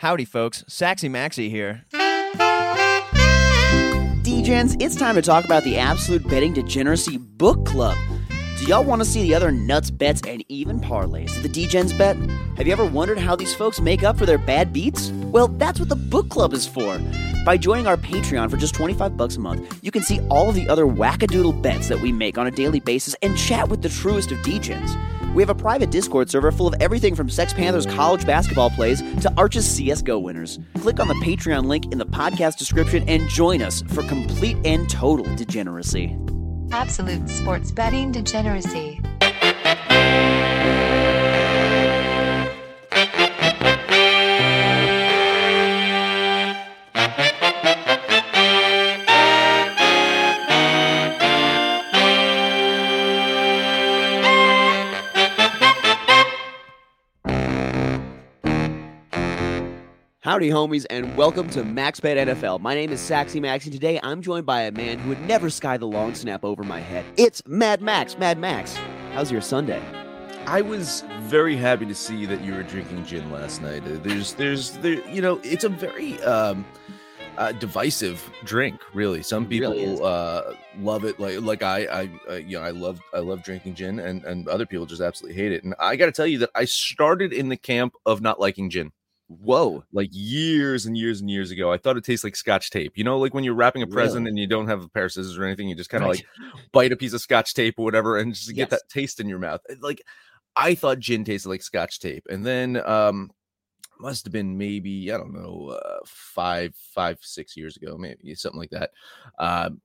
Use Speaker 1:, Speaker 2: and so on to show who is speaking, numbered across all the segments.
Speaker 1: Howdy, folks. Saxy Maxie here. DGens, it's time to talk about the Absolute Betting Degeneracy Book Club. Do y'all want to see the other nuts bets and even parlays that the DGens bet? Have you ever wondered how these folks make up for their bad beats? Well, that's what the book club is for. By joining our Patreon for just 25 bucks a month, you can see all of the other wackadoodle bets that we make on a daily basis and chat with the truest of DGens. We have a private Discord server full of everything from Sex Panthers college basketball plays to Arch's CSGO winners. Click on the Patreon link in the podcast description and join us for complete and total degeneracy.
Speaker 2: Absolute sports betting degeneracy.
Speaker 1: Howdy, homies, and welcome to MaxBet NFL. My name is Saxy Max, and today I'm joined by a man who would never sky the long snap over my head. It's Mad Max. Mad Max, how's your Sunday?
Speaker 3: I was very happy to see that you were drinking gin last night. Uh, There's, there's, there, you know, it's a very um, uh, divisive drink. Really, some people
Speaker 1: really
Speaker 3: uh, love it. Like, like I, I, uh, you know, I love, I love drinking gin, and and other people just absolutely hate it. And I got to tell you that I started in the camp of not liking gin.
Speaker 1: Whoa.
Speaker 3: Like years and years and years ago, I thought it tastes like Scotch tape. You know, like when you're wrapping a present
Speaker 1: Really?
Speaker 3: and you don't have a pair of scissors or anything, you just kind of
Speaker 1: Right.
Speaker 3: like bite a piece of Scotch tape or whatever, and just
Speaker 1: Yes.
Speaker 3: get that taste in your mouth. Like I thought gin tasted like Scotch tape, and then um, must have been maybe I don't know uh, five, five, six years ago, maybe something like that. Um,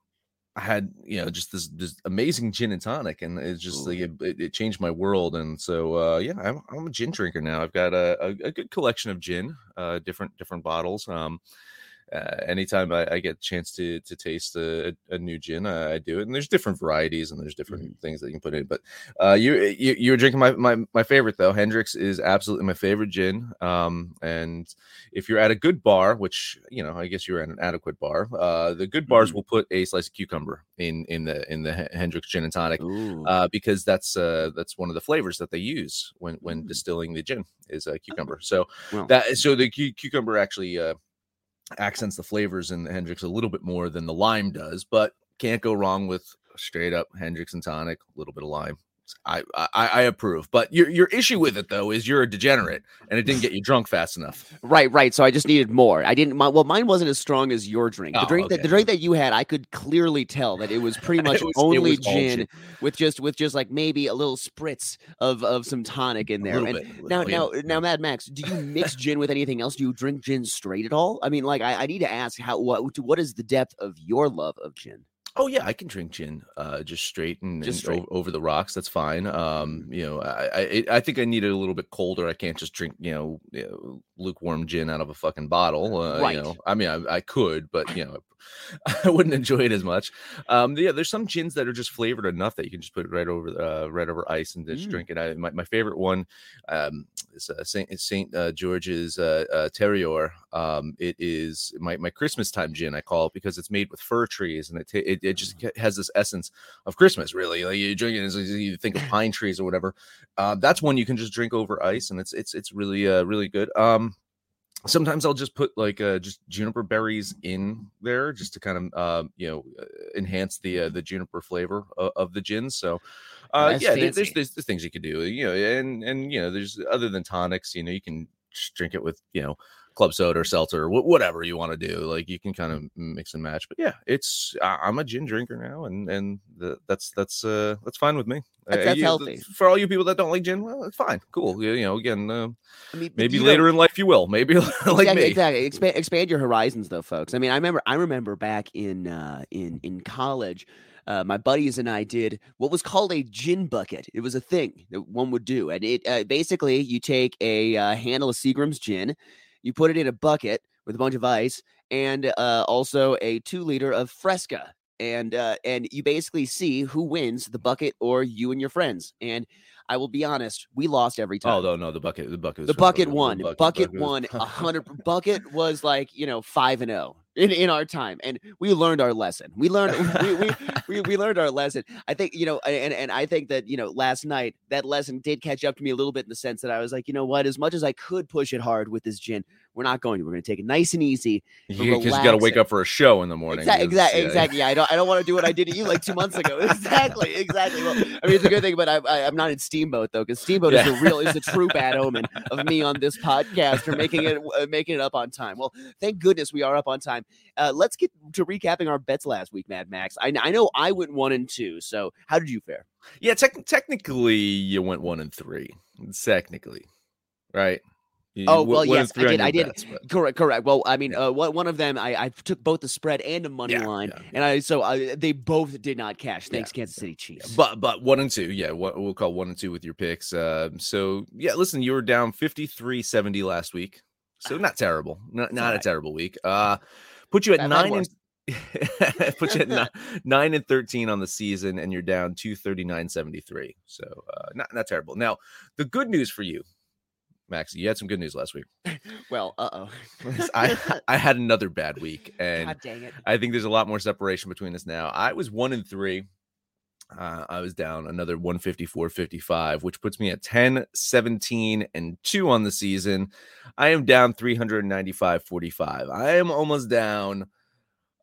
Speaker 3: I had you know just this this amazing gin and tonic, and it's just like it, it, it changed my world. And so uh, yeah, I'm, I'm a gin drinker now. I've got a, a, a good collection of gin, uh, different different bottles. Um, uh, anytime I, I get a chance to to taste a, a new gin, I, I do it. And there's different varieties and there's different things that you can put in. But uh, you you you were drinking my, my my favorite though. Hendrick's is absolutely my favorite gin. Um, and if you're at a good bar, which you know, I guess you're at an adequate bar, uh, the good bars will put a slice of cucumber in in the in the Hen- Hendrick's gin and tonic uh, because that's uh, that's one of the flavors that they use when when distilling the gin is uh, cucumber. So
Speaker 1: Well.
Speaker 3: that so the cu- cucumber actually uh, accents the flavors in the Hendrick's a little bit more than the lime does, but can't go wrong with straight up Hendrick's and tonic, a little bit of lime. I, I I approve, but your your issue with it though is you're a degenerate and it didn't get you drunk fast enough.
Speaker 1: Right, right. So I just needed more. I didn't. My, well, mine wasn't as strong as your drink. The
Speaker 3: Oh,
Speaker 1: drink that the drink that you had, I could clearly tell that it was pretty much
Speaker 3: was-
Speaker 1: only gin,
Speaker 3: gin.
Speaker 1: with just with just like maybe a little spritz of of some tonic in there. And
Speaker 3: bit,
Speaker 1: now,
Speaker 3: little,
Speaker 1: now,
Speaker 3: yeah,
Speaker 1: now. Mad Max, do you mix gin with anything else? Do you drink gin straight at all? I mean, like, I, I need to ask how what what is the depth of your love of gin?
Speaker 3: Oh yeah, I can drink gin, uh, just straight and,
Speaker 1: Just
Speaker 3: and o- over the rocks. That's fine. Um, you know, I, I I think I need it a little bit colder. I can't just drink, you know, you know, lukewarm gin out of a fucking bottle. Uh,
Speaker 1: Right.
Speaker 3: You know, I mean, I, I could, but you know, I wouldn't enjoy it as much. Um, yeah, there's some gins that are just flavored enough that you can just put it right over, uh, right over ice and just
Speaker 1: Mm.
Speaker 3: drink it. I, my, my favorite one, um, is uh, Saint Saint uh, George's uh, uh, Terroir. Um, it is my my Christmas time gin. I call it because it's made with fir trees and it ta- it, it just has this essence of Christmas. Really, like you drink it, you think of pine trees or whatever. Uh, that's one you can just drink over ice, and it's it's it's really uh really good. Um, sometimes I'll just put like uh, just juniper berries in there just to kind of uh, you know uh, enhance the uh, the juniper flavor of, of the gin. So uh,
Speaker 1: That's
Speaker 3: yeah, there- there's, there's there's things you could do, you know, and and you know there's other than tonics, you know, you can drink it with you know club soda or seltzer, wh- whatever you want to do. Like you can kind of mix and match. But yeah, it's I'm a gin drinker now, and and the, that's that's uh that's fine with me.
Speaker 1: That's-
Speaker 3: Uh,
Speaker 1: that's
Speaker 3: you-
Speaker 1: healthy.
Speaker 3: for all you people that don't like gin. Well, it's fine, cool. You, you know, again, uh,
Speaker 1: I mean,
Speaker 3: maybe later in life you will. Maybe like
Speaker 1: exactly,
Speaker 3: me.
Speaker 1: exactly. Expand, expand your horizons, though, folks. I mean, I remember, I remember back in uh, in in college, uh, my buddies and I did what was called a gin bucket. It was a thing that one would do, and it uh, basically you take a uh, handle of Seagram's gin, you put it in a bucket with a bunch of ice, and uh, also a two liter of Fresca. And uh, and you basically see who wins the bucket or you and your friends. And I will be honest, we lost every time.
Speaker 3: Oh no, no, the bucket, the bucket, was
Speaker 1: The bucket
Speaker 3: the
Speaker 1: won.
Speaker 3: bucket-
Speaker 1: Bucket, won a hundred. bucket was like you know five and zero in, in our time, and we learned our lesson. We learned we, we, we we learned our lesson. I think you know, and and I think that you know, last night that lesson did catch up to me a little bit in the sense that I was like, you know what, as much as I could push it hard with this gin, we're not going to. We're going to take it nice and easy.
Speaker 3: because you got to wake up for a show in the morning.
Speaker 1: Exactly, exactly,
Speaker 3: yeah.
Speaker 1: exactly. Yeah, I don't, I don't want to do what I did to you like two months ago. exactly, exactly. Well, I mean, it's a good thing, but I, I, I'm not in Steamboat though, because Steamboat is
Speaker 3: Yeah.
Speaker 1: the real, is the true bad omen of me on this podcast for making it, uh, making it up on time. Well, thank goodness we are up on time. Uh, let's get to recapping our bets last week, Mad Max. I, I know I went one and two. So how did you fare?
Speaker 3: Yeah, tec- technically you went one and three. Technically, right? You
Speaker 1: Oh, well, yes, I did, I did.
Speaker 3: bets,
Speaker 1: Correct, correct. Well, I mean, uh, one of them, I, I took both the spread and the money
Speaker 3: Yeah,
Speaker 1: line,
Speaker 3: yeah.
Speaker 1: and I so I, they both did not cash.
Speaker 3: Yeah,
Speaker 1: Thanks, Kansas City Chiefs.
Speaker 3: But but one and two, yeah, what we'll call one and two with your picks. Uh, so yeah, listen, you were down 53-70 last week, so not terrible, not, not a terrible week. Uh, put you at
Speaker 1: I've
Speaker 3: nine and put you at nine, nine and thirteen on the season, and you're down two thirty nine seventy three. So uh, not not terrible. Now the good news for you, Max, you had some good news last week.
Speaker 1: well, uh oh.
Speaker 3: I I had another bad week, and
Speaker 1: God dang it.
Speaker 3: I think there's a lot more separation between us now. I was one and three. Uh, I was down another 154 55, which puts me at 10, 17, and 2 on the season. I am down 395 45. I am almost down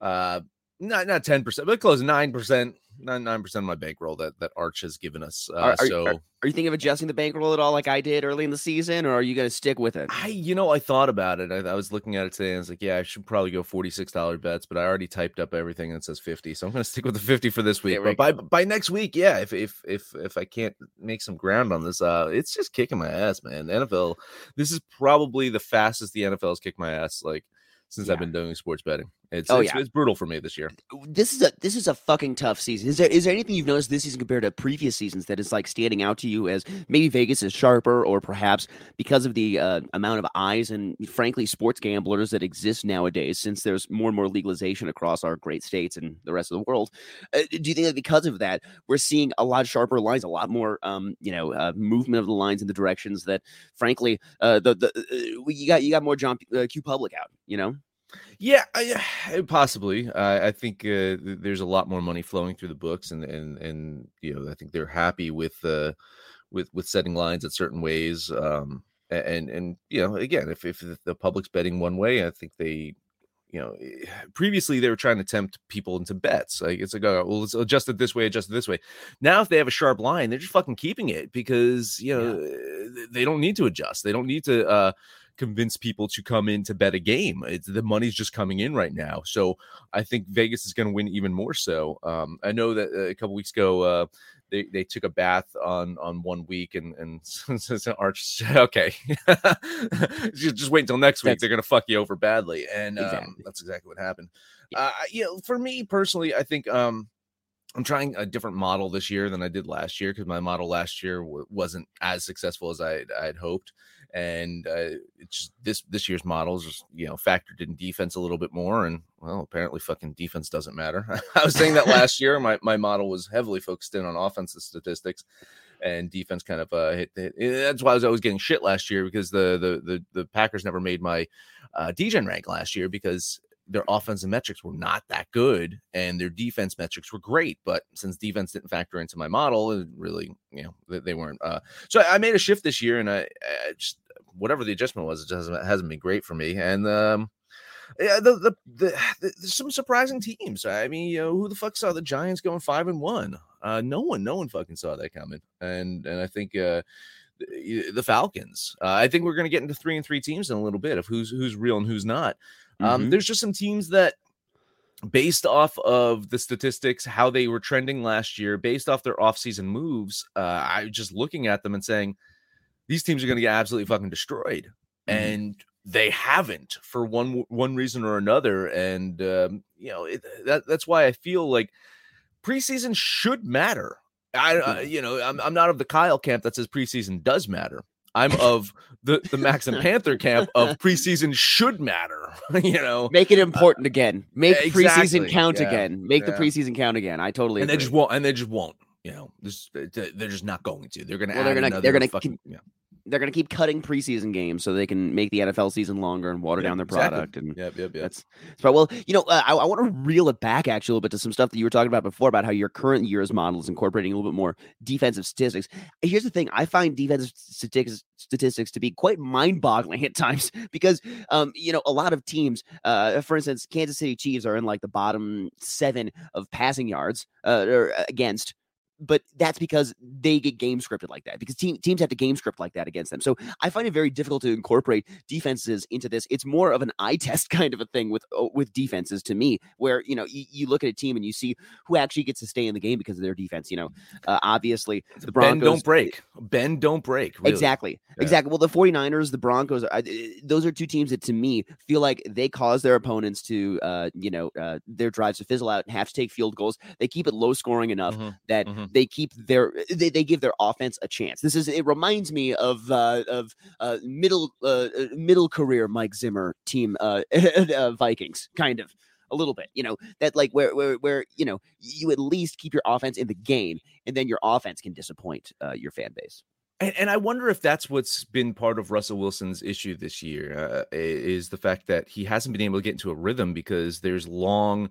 Speaker 3: uh not not 10%, but close 9%, 9% of my bankroll that that Arch has given us. Uh,
Speaker 1: Are- are-
Speaker 3: so
Speaker 1: Are you thinking of adjusting the bankroll at all, like I did early in the season, or are you going to stick with it?
Speaker 3: I, you know, I thought about it. I, I was looking at it today and I was like, yeah, I should probably go $46 bets, but I already typed up everything and it says 50. So I'm going to stick with the 50 for this week. But by, by next week, yeah, if, if, if, if I can't make some ground on this, uh, it's just kicking my ass, man. The NFL, this is probably the fastest the NFL has kicked my ass, like, since I've been doing sports betting. It's,
Speaker 1: Oh,
Speaker 3: it's,
Speaker 1: yeah.
Speaker 3: it's brutal for me this year.
Speaker 1: This is a this is a fucking tough season. Is there is there anything you've noticed this season compared to previous seasons that is like standing out to you as maybe Vegas is sharper, or perhaps because of the uh, amount of eyes and frankly sports gamblers that exist nowadays, since there's more and more legalization across our great states and the rest of the world. Uh, do you think that because of that, we're seeing a lot sharper lines, a lot more um, you know uh, movement of the lines in the directions that frankly uh, the the uh, you got you got more John uh, Q Public out, you know.
Speaker 3: Yeah, I, possibly. Uh, I think uh, th- there's a lot more money flowing through the books, and and and you know, I think they're happy with uh, with with setting lines at certain ways. Um, and and you know, again, if if the public's betting one way, I think they, you know, eh, previously they were trying to tempt people into bets. Like it's like, oh, well, let's adjust it this way, adjust it this way. Now, if they have a sharp line, they're just fucking keeping it because you know eh, they don't need to adjust. They don't need to. uh convince people to come in to bet a game. It's, the money's just coming in right now. So I think Vegas is going to win even more so. Um, I know that uh, a couple weeks ago, uh, they, they took a bath on on one week and and Arch said, okay just, just wait until next week
Speaker 1: That's-
Speaker 3: they're gonna fuck you over badly and um,
Speaker 1: Exactly.
Speaker 3: that's exactly what happened uh you know for me personally I think um I'm trying a different model this year than I did last year because my model last year w- wasn't as successful as I I had hoped, and uh, it's just this this year's models just you know factored in defense a little bit more, and well apparently fucking defense doesn't matter. I was saying that last year, my my model was heavily focused in on offensive statistics, and defense kind of uh hit, hit that's why I was always getting shit last year because the the the, the Packers never made my uh DGen rank last year because their offensive metrics were not that good and their defense metrics were great but since defense didn't factor into my model it really you know they, they weren't uh so I, I made a shift this year and I, I just whatever the adjustment was it doesn't hasn't been great for me and um yeah, the, the, the, the there's some surprising teams. I mean, you know, who the fuck saw the Giants going five and one? Uh, no one, no one fucking saw that coming. And and I think uh, the, the Falcons. Uh, I think we're going to get into three and three teams in a little bit of who's who's real and who's not. Um,
Speaker 1: Mhm.
Speaker 3: There's just some teams that, based off of the statistics, how they were trending last year, based off their offseason moves, uh, I just looking at them and saying these teams are going to get absolutely fucking destroyed,
Speaker 1: Mhm.
Speaker 3: and they haven't for one one reason or another. And um, you know it, that that's why I feel like preseason should matter. I, I you know I'm I'm not of the Kyle camp that says preseason does matter. I'm of the the Max and Panther camp of preseason should matter. you know,
Speaker 1: Make it uh, important again. Make
Speaker 3: exactly,
Speaker 1: preseason count
Speaker 3: yeah,
Speaker 1: again. Make the preseason count again. I totally
Speaker 3: and they just won't. And they just won't. You know, they're just not going to. They're going to.
Speaker 1: Well, they're
Speaker 3: add
Speaker 1: gonna- they're gonna
Speaker 3: fucking, yeah.
Speaker 1: They're going to keep cutting preseason games so they can make the NFL season longer and water
Speaker 3: Yeah,
Speaker 1: down their
Speaker 3: exactly.
Speaker 1: product. And
Speaker 3: Yep, yep, yep.
Speaker 1: That's, that's right. Well, you know, uh, I, I want to reel it back actually a little bit to some stuff that you were talking about before about how your current year's model is incorporating a little bit more defensive statistics. Here's the thing: I find defensive statistics statistics to be quite mind-boggling at times because, um, you know, a lot of teams, uh, for instance, Kansas City Chiefs are in like the bottom seven of passing yards uh, or against. But that's because they get game scripted like that because team, teams have to game script like that against them. So I find it very difficult to incorporate defenses into this. It's more of an eye test kind of a thing with uh, with defenses to me, where you know you, you look at a team and you see who actually gets to stay in the game because of their defense. You know, uh, obviously the Broncos
Speaker 3: Bend don't break. Ben don't break. Really.
Speaker 1: Exactly.
Speaker 3: Yeah.
Speaker 1: Exactly. Well, the 49ers, the Broncos, are, uh, those are two teams that to me feel like they cause their opponents to, uh, you know, uh, their drives to fizzle out and have to take field goals. They keep it low scoring enough
Speaker 3: Mhm,
Speaker 1: that
Speaker 3: mhm.
Speaker 1: They keep their, they, they give their offense a chance. This is, it reminds me of, uh, of, uh, middle, uh, uh, middle career Mike Zimmer team, uh, uh, Vikings, kind of. A little bit, you know, that like where, where, where, you know, you at least keep your offense in the game, and then your offense can disappoint uh, your fan base.
Speaker 3: And, and I wonder if that's what's been part of Russell Wilson's issue this year uh, is the fact that he hasn't been able to get into a rhythm because there's long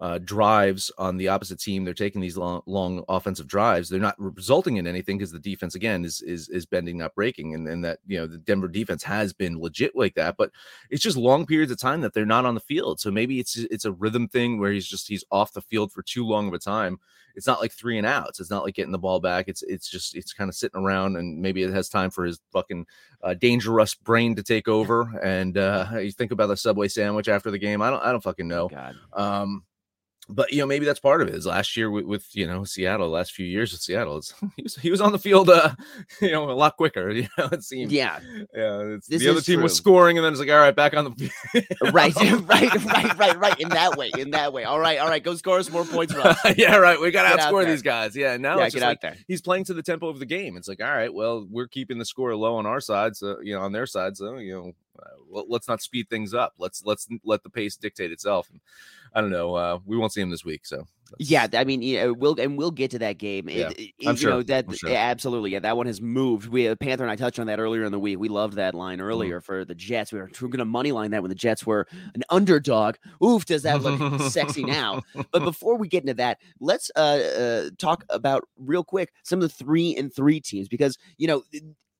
Speaker 3: uh, drives on the opposite team. They're taking these long, long offensive drives. They're not resulting in anything because the defense again is is is bending, not breaking, and and that you know the Denver defense has been legit like that. But it's just long periods of time that they're not on the field. So maybe it's it's a rhythm thing where he's just he's off the field for too long of a time it's not like three and outs. It's not like getting the ball back. It's it's just it's kind of sitting around, and maybe it has time for his fucking uh, dangerous brain to take over. And uh, you think about the subway sandwich after the game. I don't I don't fucking know.
Speaker 1: God.
Speaker 3: Um, but you know maybe that's part of it. Is last year with, with you know Seattle, last few years with Seattle, it's, he was he was on the field, uh, you know, a lot quicker. You know, it seemed.
Speaker 1: Yeah,
Speaker 3: yeah. It's,
Speaker 1: This
Speaker 3: the other team was scoring, and then it's like, all right, back on the field.
Speaker 1: right, right, right, right, right. In that way, in that way. All right, all right. Go score us more points
Speaker 3: yeah, right. We got to
Speaker 1: Get
Speaker 3: outscore
Speaker 1: there.
Speaker 3: these guys. Yeah, now
Speaker 1: yeah,
Speaker 3: it's
Speaker 1: get
Speaker 3: just
Speaker 1: out
Speaker 3: like
Speaker 1: there.
Speaker 3: he's playing to the tempo of the game. It's like, all right, well, we're keeping the score low on our side, so you know, on their side, so you know, uh, let's not speed things up. Let's let's let the pace dictate itself. And I don't know. Uh, we won't see him this week, so that's-
Speaker 1: Yeah, I mean, yeah, we'll and we'll get to that game.
Speaker 3: Yeah,
Speaker 1: it-
Speaker 3: I'm
Speaker 1: you
Speaker 3: sure,
Speaker 1: know that
Speaker 3: I'm sure.
Speaker 1: absolutely. Yeah, that one has moved. We uh, Panther and I touched on that earlier in the week. We loved that
Speaker 3: Mm-hmm.
Speaker 1: line earlier for the Jets. We were, we were going to money line that when the Jets were an underdog. Oof, does that look sexy now? But before we get into that, let's uh, uh talk about real quick some of the three and three teams because you know.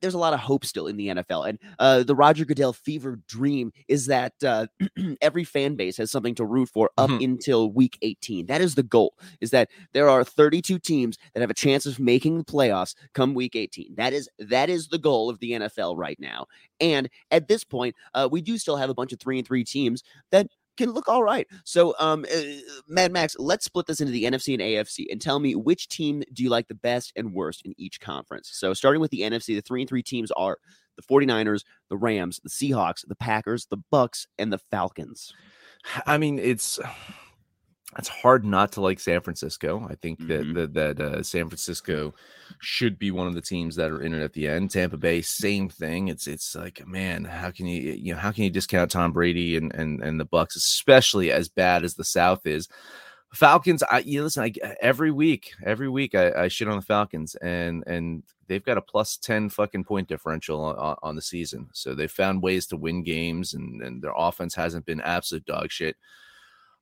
Speaker 1: Th- There's a lot of hope still in the NFL, and uh, the Roger Goodell fever dream is that uh, every fan base has something to root for up
Speaker 3: Mhm.
Speaker 1: until week 18. That is the goal. Is that there are 32 teams that have a chance of making the playoffs come week 18. That is that is the goal of the NFL right now. And at this point, uh, we do still have a bunch of three and three teams that can look all right. So, um, uh, Mad Max, let's split this into the NFC and AFC and tell me which team do you like the best and worst in each conference. So, starting with the NFC, the three and three teams are the 49ers, the Rams, the Seahawks, the Packers, the Bucks, and the Falcons.
Speaker 3: I mean, it's it's hard not to like San Francisco. I think
Speaker 1: Mhm.
Speaker 3: that that, that uh, San Francisco should be one of the teams that are in it at the end. Tampa Bay, same thing. It's it's like man, how can you you know how can you discount Tom Brady and and and the Bucks, especially as bad as the South is. Falcons, I you listen. I, every week, every week, I, I shit on the Falcons, and and they've got a plus ten fucking point differential on, on, on the season. So they found ways to win games, and and their offense hasn't been absolute dog shit.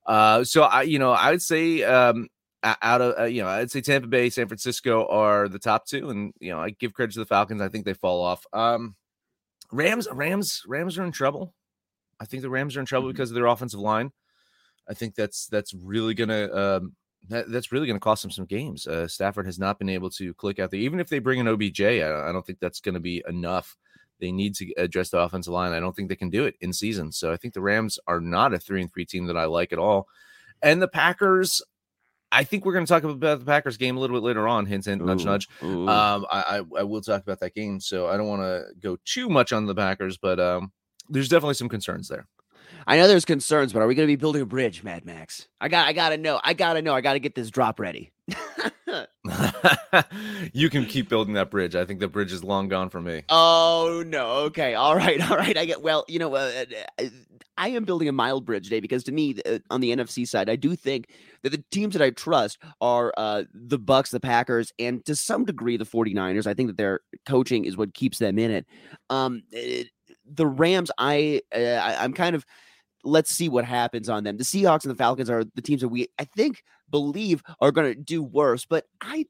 Speaker 3: Uh, so I, you know, I would say, um, out of uh, you know, I'd say Tampa Bay, San Francisco are the top two, and you know, I give credit to the Falcons. I think they fall off. Um, Rams, Rams, Rams are in trouble. I think the Rams are in trouble
Speaker 1: Mhm.
Speaker 3: because of their offensive line. I think that's that's really gonna um, that, that's really going to cost them some games. Uh, Stafford has not been able to click out there. Even if they bring an OBJ, I, I don't think that's going to be enough. They need to address the offensive line. I don't think they can do it in season. So I think the Rams are not a three and three team that I like at all. And the Packers, I think we're going to talk about the Packers game a little bit later on. Hint, hint, nudge,
Speaker 1: Ooh,
Speaker 3: nudge.
Speaker 1: ooh.
Speaker 3: Um, I, I I will talk about that game, so I don't want to go too much on the Packers, but um, there's definitely some concerns there.
Speaker 1: I know there's concerns, but are we going to be building a bridge, Mad Max? I got, I got to know. I got to know. I got to get this drop ready.
Speaker 3: you can keep building that bridge. I think the bridge is long gone for me.
Speaker 1: oh no. Okay. All right. All right. I get. Well, you know, uh, uh, I am building a mild bridge today because to me, uh, on the NFC side, I do think that the teams that I trust are uh, the Bucks, the Packers, and to some degree the 49ers. I think that their coaching is what keeps them in it. Um, it- the Rams, I, uh, I I'm kind of let's see what happens on them. The Seahawks and the Falcons are the teams that we I think believe are going to do worse, but I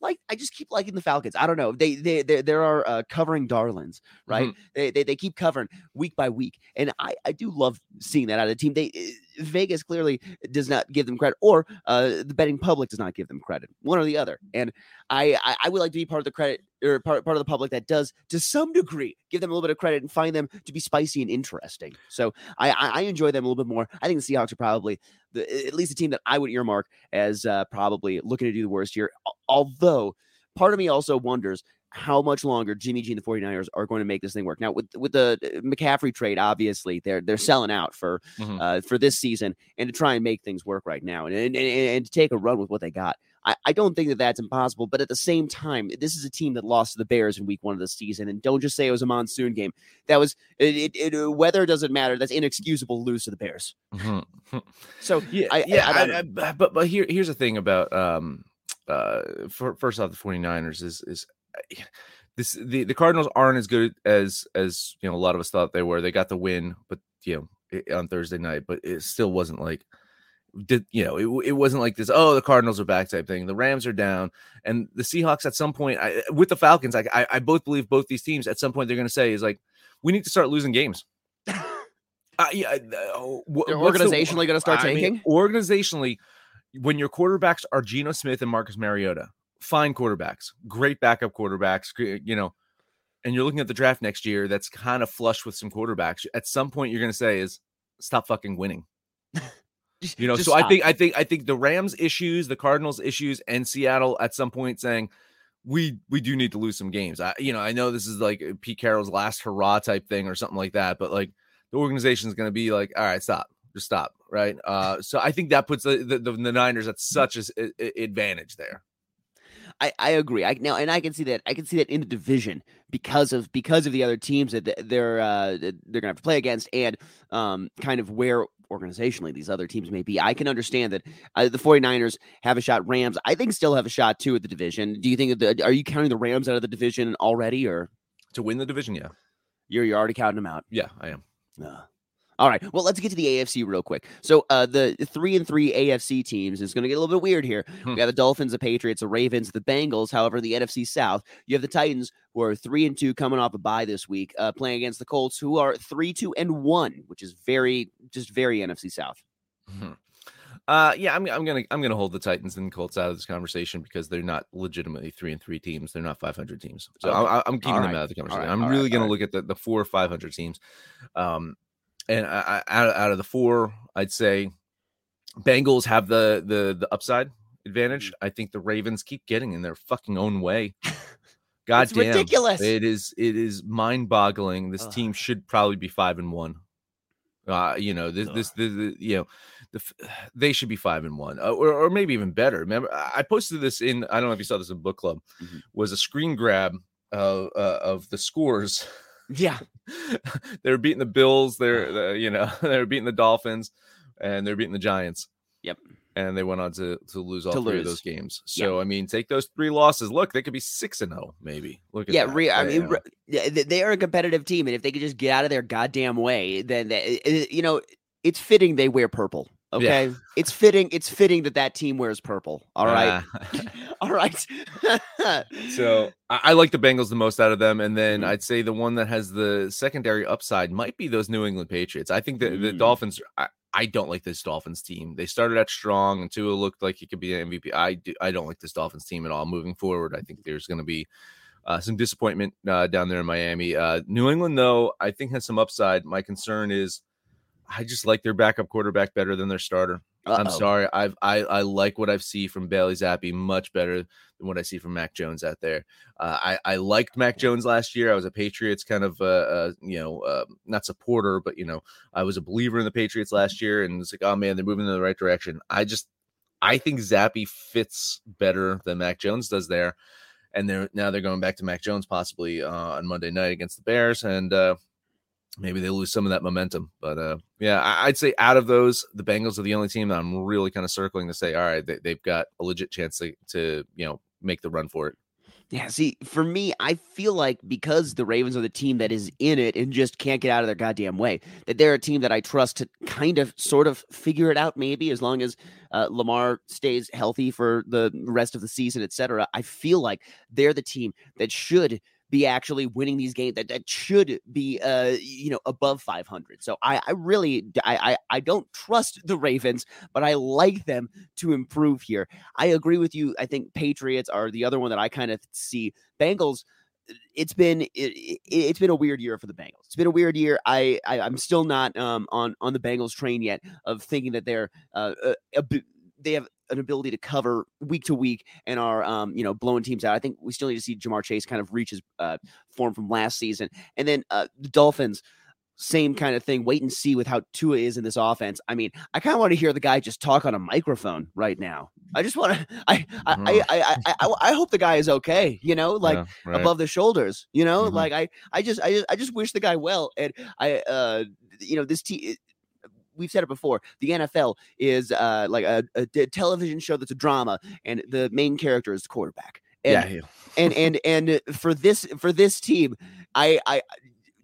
Speaker 1: like I just keep liking the Falcons. I don't know. They they they there are uh, covering darlings, right? They, they they keep covering week by week, and I I do love seeing that out of the team. They uh, Vegas clearly does not give them credit, or uh, the betting public does not give them credit, one or the other. And I I, I would like to be part of the credit or part part of the public that does to some degree give them a little bit of credit and find them to be spicy and interesting. So I I, I enjoy them a little bit more. I think the Seahawks are probably the at least the team that I would earmark as uh, probably looking to do the worst here. Although part of me also wonders how much longer Jimmy G and the 49ers are going to make this thing work. Now with with the uh, McCaffrey trade, obviously they're they're selling out for
Speaker 3: Mhm.
Speaker 1: uh, for this season and to try and make things work right now and and, and, and to take a run with what they got. I, I don't think that that's impossible, but at the same time, this is a team that lost to the Bears in Week One of the season, and don't just say it was a monsoon game. That was it. it, it weather doesn't matter. That's inexcusable to lose to the Bears.
Speaker 3: Mhm.
Speaker 1: So
Speaker 3: Yeah,
Speaker 1: I-
Speaker 3: yeah.
Speaker 1: I
Speaker 3: I-
Speaker 1: don't-
Speaker 3: I- but but here here's the thing about um uh for, first off the 49ers is is uh, this the, the Cardinals aren't as good as as you know a lot of us thought they were. They got the win, but you know on Thursday night, but it still wasn't like did you know it, it wasn't like this oh the cardinals are back type thing. The rams are down and the seahawks at some point I, with the falcons I, I i both believe both these teams at some point they're going to say is like we need to start losing games. Uh, yeah, uh, wh-
Speaker 1: They're
Speaker 3: what's the-
Speaker 1: organizationally gonna start
Speaker 3: I mean, organizationally, when your quarterbacks are Geno Smith and Marcus Mariota, fine quarterbacks, great backup quarterbacks, you know, and you're looking at the draft next year that's kind of flush with some quarterbacks. At some point, you're going to say is stop fucking winning. You know, so I think I think I think the Rams issues, the Cardinals issues, and Seattle at some point saying we we do need to lose some games. I you know I know this is like Pete Carroll's last hurrah type thing or something like that, but like the organization is going to be like, all right, stop, just stop, right? Uh, so I think that puts the the, the, the Niners at such an advantage there.
Speaker 1: I, I agree. I now and I can see that I can see that in the division because of because of the other teams that they're uh, that they're gonna have to play against and um kind of where organizationally these other teams may be. I can understand that uh, the 49ers have a shot. Rams, I think, still have a shot too at the division. Do you think that the, are you counting the Rams out of the division already, or
Speaker 3: To win the division, yeah,
Speaker 1: you're you're already counting them out?
Speaker 3: yeah, I am.
Speaker 1: Uh, all right. Well, let's get to the AFC real quick. So, uh, the three and three AFC teams is going to get a little bit weird here.
Speaker 3: Hmm.
Speaker 1: We got the Dolphins, the Patriots, the Ravens, the Bengals. However, the NFC South, you have the Titans, who are three and two, coming off a bye this week, uh, playing against the Colts, who are three, two, and one, which is very, just very NFC South.
Speaker 3: Mhm. Uh, yeah, I'm, I'm gonna I'm gonna hold the Titans and Colts out of this conversation because they're not legitimately three and three teams. They're not 500 teams, so
Speaker 1: Okay.
Speaker 3: I, I'm keeping
Speaker 1: All
Speaker 3: them out of the conversation.
Speaker 1: right.
Speaker 3: I'm
Speaker 1: All
Speaker 3: really
Speaker 1: right.
Speaker 3: gonna look at the, the four or 500 teams. Um, and I, I, out out of the four, I'd say Bengals have the the the upside advantage.
Speaker 1: Mm-hmm.
Speaker 3: I think the Ravens keep getting in their fucking own way. God
Speaker 1: It's
Speaker 3: damn,
Speaker 1: ridiculous.
Speaker 3: It is it is mind boggling. This
Speaker 1: Ugh.
Speaker 3: team should probably be five and one. Uh, you know this this the, the you know the they should be five and one uh, or, or maybe even better. Remember, I posted this in I don't know if you saw this in book club
Speaker 1: Mhm.
Speaker 3: was a screen grab uh, uh, of the scores.
Speaker 1: Yeah.
Speaker 3: they were beating the Bills. They're ah. the, you know they were beating the Dolphins, and they're beating the Giants.
Speaker 1: Yep.
Speaker 3: And they went on to to lose all
Speaker 1: To
Speaker 3: three
Speaker 1: lose.
Speaker 3: of those games. So I mean, take those three losses. Look, they could be six and zero, maybe. Look at
Speaker 1: Yeah,
Speaker 3: that.
Speaker 1: re- I mean, re- they are a competitive team, and if they could just get out of their goddamn way, then they, i- i- you know it's fitting they wear purple. Okay, it's fitting. It's fitting that that team wears purple. All right,
Speaker 3: Uh,
Speaker 1: all right.
Speaker 3: so I, I like the Bengals the most out of them, and then
Speaker 1: Mhm.
Speaker 3: I'd say the one that has the secondary upside might be those New England Patriots. I think that the
Speaker 1: Mm.
Speaker 3: Dolphins. I, I don't like this Dolphins team. They started out strong, and Tua looked like he could be an MVP. I do, I don't like this Dolphins team at all. Moving forward, I think there's going to be uh, some disappointment uh, down there in Miami. Uh, New England, though, I think has some upside. My concern is I just like their backup quarterback better than their starter. Uh-oh. I'm sorry. I've I, I like what I've seen from Bailey Zappe much better than what I see from Mac Jones out there. Uh, I I liked Mac Jones last year. I was a Patriots kind of uh, uh you know uh, not supporter, but you know I was a believer in the Patriots last year, and it's like oh man, they're moving in the right direction. I just I think Zappe fits better than Mac Jones does there, and they're now they're going back to Mac Jones possibly uh, on Monday night against the Bears, and uh, maybe they lose some of that momentum. But uh, yeah, I, would say out of those, the Bengals are the only team that I'm really kind of circling to say, all right, they, have got a legit chance to, to you know make the run for it.
Speaker 1: Yeah, see, for me, I feel like because the Ravens are the team that is in it and just can't get out of their goddamn way, that they're a team that I trust to kind of, sort of figure it out. Maybe as long as uh, Lamar stays healthy for the rest of the season, etc. I feel like they're the team that should be actually winning these games that, that should be uh you know above 500 so i i really I, I i don't trust the ravens but i like them to improve here i agree with you i think patriots are the other one that i kind of see bengals it's been it, has been a weird year for the Bengals. It's been a weird year. I, I am still not um on on the Bengals train yet of thinking that they're uh, a, a, they have an ability to cover week to week and are um, you know blowing teams out. I think we still need to see Ja'Marr Chase kind of reach his uh, form from last season, and then uh, the Dolphins. Same kind of thing. Wait and see with how Tua is in this offense. I mean, I kind of want to hear the guy just talk on a microphone right now. I just want to. I I, mm-hmm. I, I I, I I hope the guy is okay. You know, like yeah, right. above the shoulders. You know, mm-hmm. like I I just I just I just wish the guy well. And I uh you know this team we've said it before. The NFL is uh, like a, a, television show that's a drama, and the main character is the quarterback. And, yeah, and and and for this for this team, I I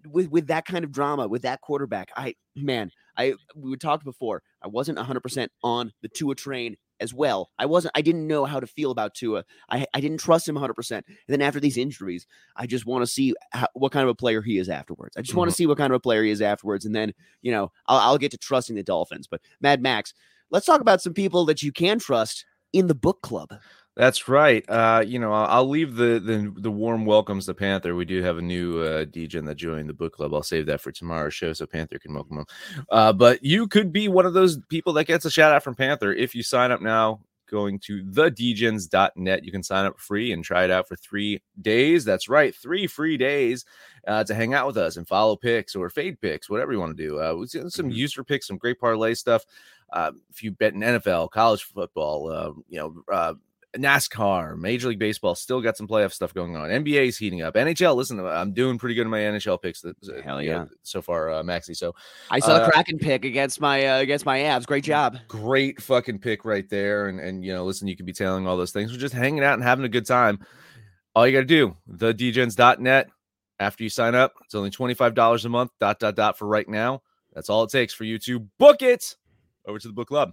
Speaker 1: with with that kind of drama with that quarterback, I man, I we talked before. I wasn't 100 percent on the Tua train as well. I wasn't, I didn't know how to feel about Tua. I, I didn't trust him 100%. And then after these injuries, I just want to see how, what kind of a player he is afterwards. I just mm-hmm. want to see what kind of a player he is afterwards. And then, you know, I'll, I'll get to trusting the Dolphins. But Mad Max, let's talk about some people that you can trust in the book club.
Speaker 3: That's right. Uh, you know, I'll, I'll leave the, the, the warm welcomes to Panther. We do have a new uh, DJ that joined the book club. I'll save that for tomorrow's show so Panther can welcome him. Uh, but you could be one of those people that gets a shout out from Panther if you sign up now. Going to thedgens.net. You can sign up free and try it out for three days. That's right, three free days uh, to hang out with us and follow picks or fade picks, whatever you want to do. Uh, some mm-hmm. user picks, some great parlay stuff. Uh, if you bet in NFL, college football, uh, you know, uh, NASCAR, Major League Baseball still got some playoff stuff going on. NBA is heating up. NHL, listen, I'm doing pretty good in my NHL picks. That,
Speaker 1: Hell yeah, know,
Speaker 3: so far, uh, Maxi. So
Speaker 1: I saw uh, the Kraken pick against my uh, against my Avs. Great job.
Speaker 3: Great fucking pick right there. And and you know, listen, you could be telling all those things. We're just hanging out and having a good time. All you got to do, thedgens.net. After you sign up, it's only twenty five dollars a month. Dot dot dot for right now. That's all it takes for you to book it over to the book club.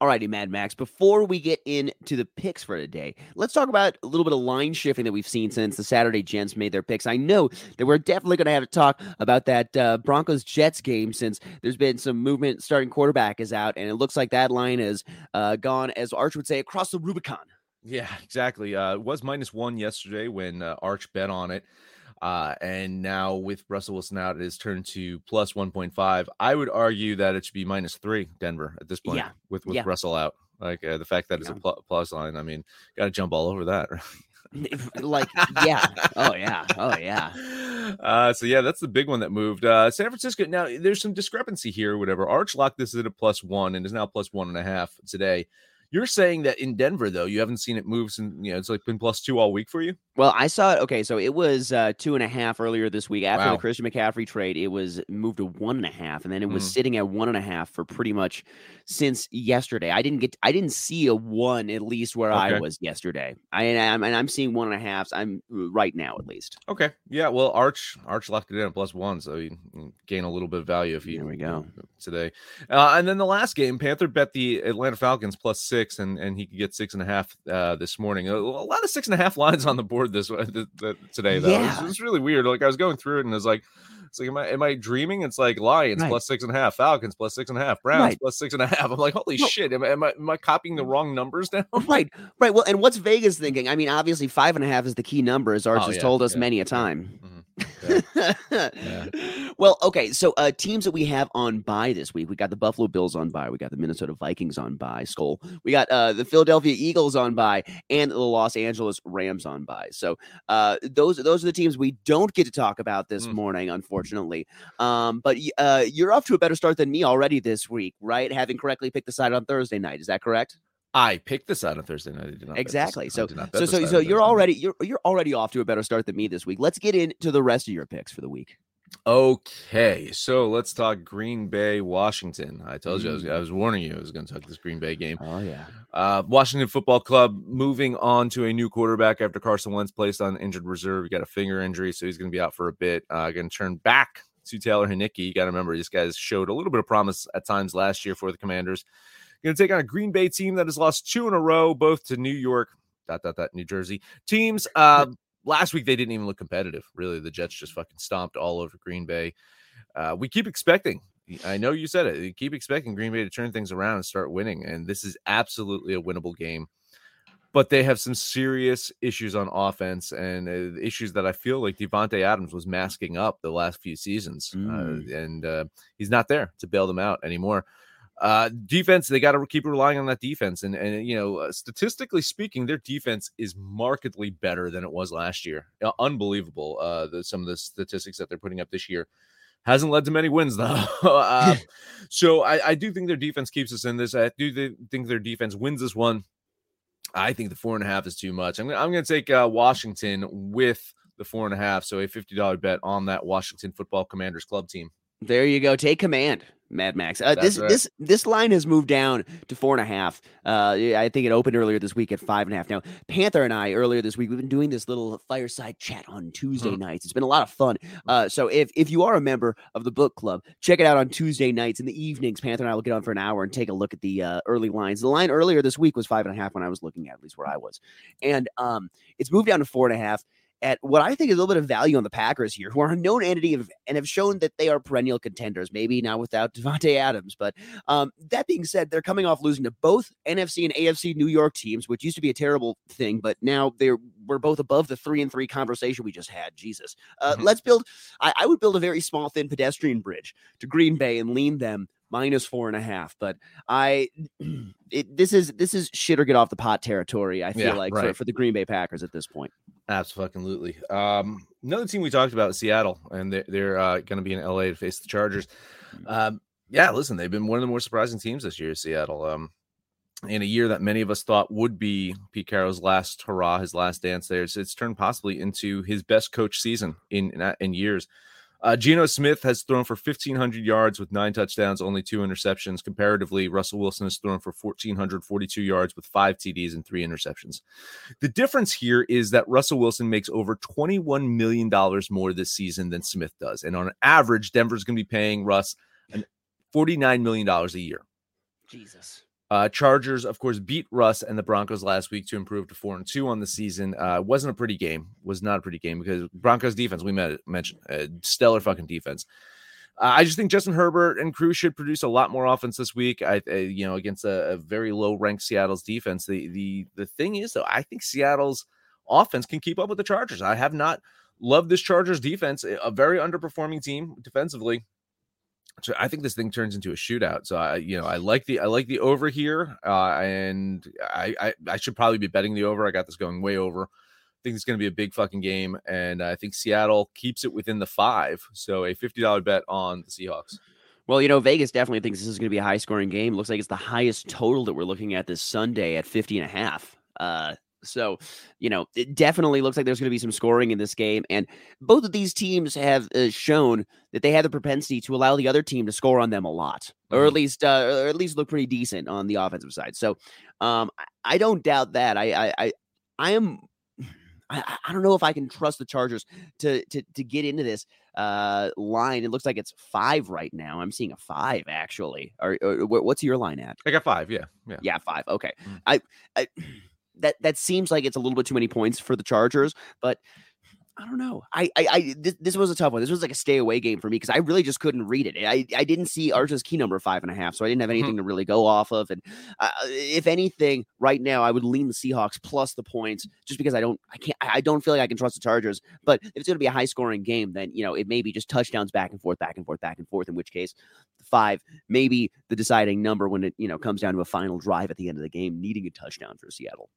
Speaker 1: Alrighty, Mad Max. Before we get into the picks for today, let's talk about a little bit of line shifting that we've seen since the Saturday Gents made their picks. I know that we're definitely going to have to talk about that uh, Broncos Jets game since there's been some movement. Starting quarterback is out, and it looks like that line is uh, gone, as Arch would say, across the Rubicon.
Speaker 3: Yeah, exactly. Uh, it was minus one yesterday when uh, Arch bet on it. Uh, and now with Russell Wilson out, it is turned to plus 1.5. I would argue that it should be minus three, Denver, at this point,
Speaker 1: Yeah.
Speaker 3: with, with
Speaker 1: Yeah.
Speaker 3: Russell out. Like uh, the fact that it's
Speaker 1: Yeah.
Speaker 3: a pl- plus line, I mean, got to jump all over that.
Speaker 1: like, yeah. Oh, yeah. Oh, yeah.
Speaker 3: Uh, so yeah, that's the big one that moved. Uh, San Francisco. Now there's some discrepancy here. Whatever. Arch locked this at a plus one and is now plus one and a half today. You're saying that in Denver though, you haven't seen it move since you know it's like been plus two all week for you.
Speaker 1: Well, I saw it. Okay, so it was uh, two and a half earlier this week after
Speaker 3: Wow.
Speaker 1: the Christian McCaffrey trade. It was moved to one and a half, and then it was
Speaker 3: Mm.
Speaker 1: sitting at one and a half for pretty much since yesterday. I didn't get, I didn't see a one at least where I was yesterday. I and I'm, and I'm seeing one and a half. I'm right now at least.
Speaker 3: Okay. Yeah. Well, Arch Arch locked it in at plus one, so you you gain a little bit of value if you
Speaker 1: There we go.
Speaker 3: today. Uh, and then the last game, Panther bet the Atlanta Falcons plus six, and and he could get six and a half uh, this morning. A, a lot of six and a half lines on the board this th- th- today though. It's,
Speaker 1: Yeah.
Speaker 3: it's really weird. Like I was going through it and it's like. It's like, am I am I dreaming? It's like Lions
Speaker 1: Right.
Speaker 3: plus six and a half, Falcons plus six and a half, Browns
Speaker 1: Right.
Speaker 3: plus six and a half. I'm like, holy
Speaker 1: No.
Speaker 3: shit! Am, I- am I am I copying the wrong numbers now?
Speaker 1: right, right. Well, and what's Vegas thinking? I mean, obviously five and a half is the key number, as Arch
Speaker 3: Oh,
Speaker 1: has
Speaker 3: yeah,
Speaker 1: told us
Speaker 3: yeah,
Speaker 1: many a
Speaker 3: yeah. Mhm.
Speaker 1: well, okay. So uh teams that we have on bye this week. We got the Buffalo Bills on bye. We got the Minnesota Vikings on bye. Skull. We got uh the Philadelphia Eagles on bye and the Los Angeles Rams on bye. So uh those those are the teams we don't get to talk about this
Speaker 3: Mm.
Speaker 1: morning, unfortunately. Um, but uh you're off to a better start than me already this week, right? Having correctly picked the side on Thursday night. Is that correct?
Speaker 3: I picked this out on Thursday night. I did not this-
Speaker 1: Exactly. So
Speaker 3: not
Speaker 1: so so so you're already you're you're already off to a better start than me this week. Let's get into the rest of your picks for the week.
Speaker 3: Okay, so let's talk Green Bay, Washington. I told you I was,
Speaker 1: Mm.
Speaker 3: I was warning you I was going to talk this Green Bay game.
Speaker 1: Oh yeah.
Speaker 3: Uh, Washington Football Club moving on to a new quarterback after Carson Wentz placed on injured reserve. He got a finger injury, so he's going to be out for a bit. Uh, going to turn back to Taylor Heinicke. You got to remember, this guy's showed a little bit of promise at times last year for the Commanders. Going to take on a Green Bay team that has lost two in a row, both to New York, dot dot dot, New Jersey teams. Uh, last week they didn't even look competitive. Really, the Jets just fucking stomped all over Green Bay. Uh, we keep expecting. I know you said it. You keep expecting Green Bay to turn things around and start winning, and this is absolutely a winnable game. But they have some serious issues on offense and uh, issues that I feel like Davante Adams was masking up the last few seasons,
Speaker 1: Mm.
Speaker 3: uh, and uh, he's not there to bail them out anymore. Uh, defense, they got to keep relying on that defense, and and you know, uh, statistically speaking, their defense is markedly better than it was last year. Uh, unbelievable. Uh, the, some of the statistics that they're putting up this year hasn't led to many wins though. uh, so I, I do think their defense keeps us in this. I do think their defense wins this one. I think the four and a half is too much. I'm gonna, I'm going to take uh, Washington with the four and a half. So a fifty dollar bet on that Washington Football Commanders Club team.
Speaker 1: There you go. Take command, Mad Max. Uh, this
Speaker 3: right.
Speaker 1: this this line has moved down to four and a half. Uh, I think it opened earlier this week at five and a half. Now, Panther and I earlier this week we've been doing this little fireside chat on Tuesday
Speaker 3: Mhm.
Speaker 1: nights. It's been a lot of fun. Uh, so if if you are a member of the book club, check it out on Tuesday nights in the evenings. Panther and I will get on for an hour and take a look at the uh, early lines. The line earlier this week was five and a half when I was looking at, at least where I was, and um, it's moved down to four and a half at what I think is a little bit of value on the Packers here, who are a known entity of, and have shown that they are perennial contenders. Maybe now without Davante Adams, but um, that being said, they're coming off losing to both NFC and AFC New York teams, which used to be a terrible thing, but now they're we're both above the three and three conversation we just had. Jesus, uh,
Speaker 3: Mhm.
Speaker 1: let's build. I, I would build a very small, thin pedestrian bridge to Green Bay and lean them minus four and a half. But I, it, this is this is shit or get off the pot territory. I feel
Speaker 3: Yeah,
Speaker 1: like for,
Speaker 3: right.
Speaker 1: for the Green Bay Packers at this point.
Speaker 3: Absolutely. Um, another team we talked about is Seattle, and they're, they're uh, going to be in LA to face the Chargers. Um, yeah, listen, they've been one of the more surprising teams this year, Seattle. Um, in a year that many of us thought would be Pete Carroll's last hurrah, his last dance there, it's, it's turned possibly into his best coach season in in, in years. Uh, Geno Smith has thrown for 1,500 yards with nine touchdowns, only two interceptions. Comparatively, Russell Wilson has thrown for 1,442 yards with five TDs and three interceptions. The difference here is that Russell Wilson makes over $21 million more this season than Smith does. And on average, Denver's going to be paying Russ an $49 million a year.
Speaker 1: Jesus.
Speaker 3: Uh, Chargers, of course, beat Russ and the Broncos last week to improve to four and two on the season. Uh, wasn't a pretty game. Was not a pretty game because Broncos defense we met, mentioned uh, stellar fucking defense. Uh, I just think Justin Herbert and crew should produce a lot more offense this week. I, uh, you know, against a, a very low ranked Seattle's defense. The the the thing is though, I think Seattle's offense can keep up with the Chargers. I have not loved this Chargers defense, a very underperforming team defensively. So I think this thing turns into a shootout. So I, you know, I like the I like the over here, uh, and I, I I should probably be betting the over. I got this going way over. I think it's going to be a big fucking game, and I think Seattle keeps it within the five. So a fifty dollar bet on the Seahawks.
Speaker 1: Well, you know, Vegas definitely thinks this is going to be a high scoring game. Looks like it's the highest total that we're looking at this Sunday at 50 and a half. Uh, so, you know, it definitely looks like there's going to be some scoring in this game. And both of these teams have uh, shown that they have the propensity to allow the other team to score on them a lot, mm-hmm. or at least, uh, or at least look pretty decent on the offensive side. So, um, I don't doubt that. I, I, I, I am. I, I don't know if I can trust the Chargers to to to get into this uh line. It looks like it's five right now. I'm seeing a five actually. Or, or what's your line at?
Speaker 3: I got five. Yeah, yeah,
Speaker 1: yeah, five. Okay, mm-hmm. I, I that that seems like it's a little bit too many points for the Chargers, but I don't know. I, I, I this, this, was a tough one. This was like a stay away game for me because I really just couldn't read it. I, I didn't see Archer's key number five and a half, so I didn't have mm-hmm. anything mm-hmm. to really go off of. And uh, if anything, right now I would lean the Seahawks plus the points just because I don't, I can't, I don't feel like I can trust the Chargers. But if it's going to be a high scoring game, then you know it may be just touchdowns back and forth, back and forth, back and forth. In which case, five maybe the deciding number when it you know comes down to a final drive at the end of the game, needing a touchdown for Seattle.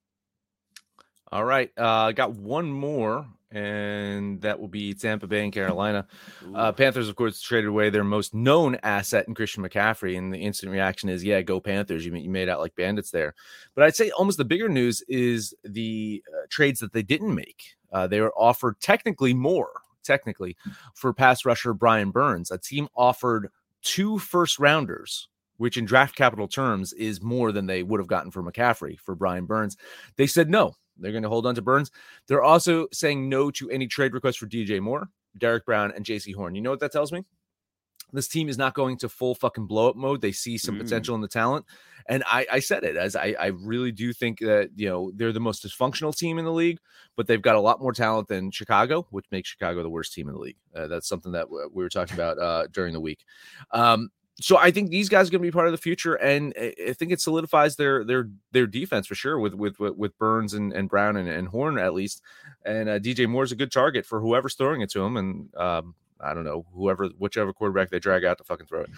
Speaker 3: All right. Uh, I uh, got one more, and that will be Tampa Bay and Carolina. Uh, Panthers, of course, traded away their most known asset in Christian McCaffrey. And the instant reaction is, yeah, go Panthers. You, you made out like bandits there. But I'd say almost the bigger news is the uh, trades that they didn't make. Uh, they were offered technically more, technically, for pass rusher Brian Burns. A team offered two first rounders which in draft capital terms is more than they would have gotten for McCaffrey for Brian Burns. They said no. They're going to hold on to Burns. They're also saying no to any trade requests for DJ Moore, Derrick Brown, and Jaycee Horn. You know what that tells me? This team is not going to full fucking blow up mode. They see some mm. potential in the talent. And I, I said it as I, I really do think that, you know, they're the most dysfunctional team in the league, but they've got a lot more talent than Chicago, which makes Chicago the worst team in the league. Uh, that's something that we were talking about uh, during the week. Um, so I think these guys are going to be part of the future, and I think it solidifies their their their defense for sure with with with Burns and, and Brown and, and Horn at least. And uh, DJ Moore's a good target for whoever's throwing it to him, and um, I don't know whoever whichever quarterback they drag out to fucking throw it.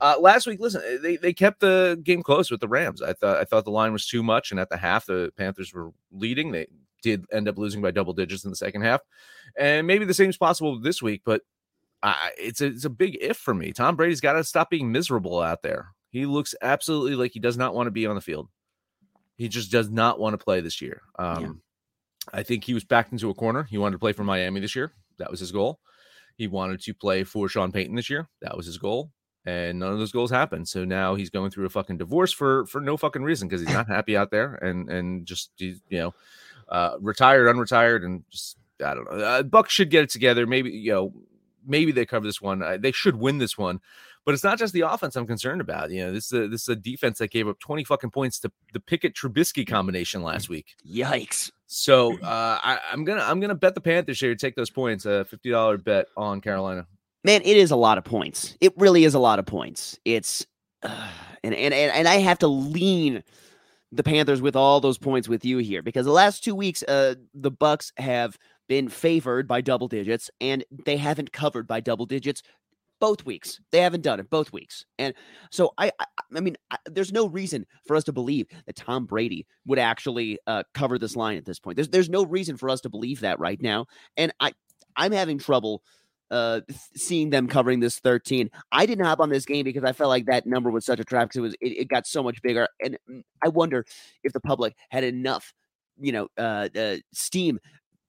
Speaker 3: Uh, last week, listen, they they kept the game close with the Rams. I thought I thought the line was too much, and at the half the Panthers were leading. They did end up losing by double digits in the second half, and maybe the same is possible this week, but I, it's a, it's a big if for me. Tom Brady's got to stop being miserable out there. He looks absolutely like he does not want to be on the field. He just does not want to play this year. Um, yeah. I think he was backed into a corner. He wanted to play for Miami this year. That was his goal. He wanted to play for Sean Payton this year. That was his goal. And none of those goals happened. So now he's going through a fucking divorce for for no fucking reason because he's not happy out there and and just you know uh, retired, unretired, and just I don't know. Uh, Buck should get it together. Maybe you know maybe they cover this one. Uh, they should win this one. But it's not just the offense I'm concerned about. You know, this is a, this is a defense that gave up 20 fucking points to the Pickett Trubisky combination last week.
Speaker 1: Yikes!
Speaker 3: So uh, I, am gonna I'm gonna bet the Panthers here take those points. A fifty dollar bet on Carolina.
Speaker 1: Man, it is a lot of points. It really is a lot of points. It's uh, and, and and and I have to lean the Panthers with all those points with you here because the last two weeks, uh, the Bucs have been favored by double digits and they haven't covered by double digits both weeks. They haven't done it both weeks. And so I I, I mean I, there's no reason for us to believe that Tom Brady would actually uh, cover this line at this point. There's there's no reason for us to believe that right now. And I I'm having trouble uh, seeing them covering this 13. I didn't hop on this game because I felt like that number was such a trap because it was it, it, got so much bigger, and mm, I wonder if the public had enough, you know, uh, uh, steam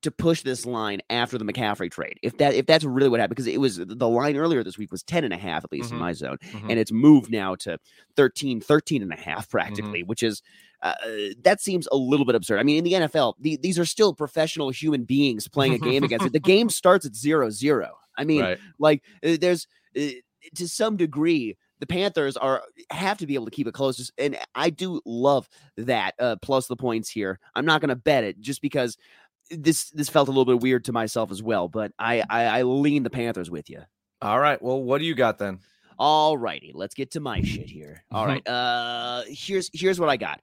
Speaker 1: to push this line after the McCaffrey trade. If that if that's really what happened, because it was the line earlier this week was 10 and a half, at least mm-hmm. in my zone, mm-hmm. and it's moved now to 13, 13 and a half mm-hmm. practically, mm-hmm. which is uh, that seems a little bit absurd. I mean, in the NFL, the, these are still professional human beings playing a game against it. The game starts at zero zero. I mean, right. like uh, there's uh, to some degree the Panthers are have to be able to keep it close. And I do love that uh, plus the points here. I'm not going to bet it just because this this felt a little bit weird to myself as well, but I I, I lean the Panthers with you.
Speaker 3: All right. Well, what do you got then?
Speaker 1: All righty, let's get to my shit here. All right. Uh here's here's what I got.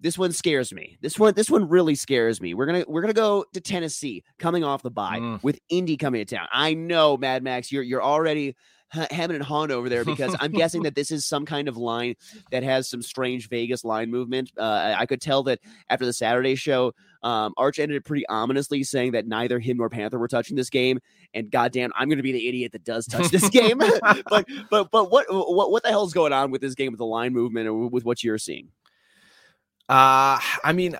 Speaker 1: this one scares me. This one, this one really scares me. We're gonna we're gonna go to Tennessee, coming off the bye,
Speaker 3: Mm.
Speaker 1: with Indy coming to town. I know, Mad Max, you're you're already ha- hemming and hawing over there because I'm guessing that this is some kind of line that has some strange Vegas line movement. Uh, I, could tell that after the Saturday show, um, Arch ended it pretty ominously, saying that neither him nor Panther were touching this game. And goddamn, I'm going to be the idiot that does touch this game. but but but what what what the hell's going on with this game with the line movement or with what you're seeing?
Speaker 3: Uh, I mean,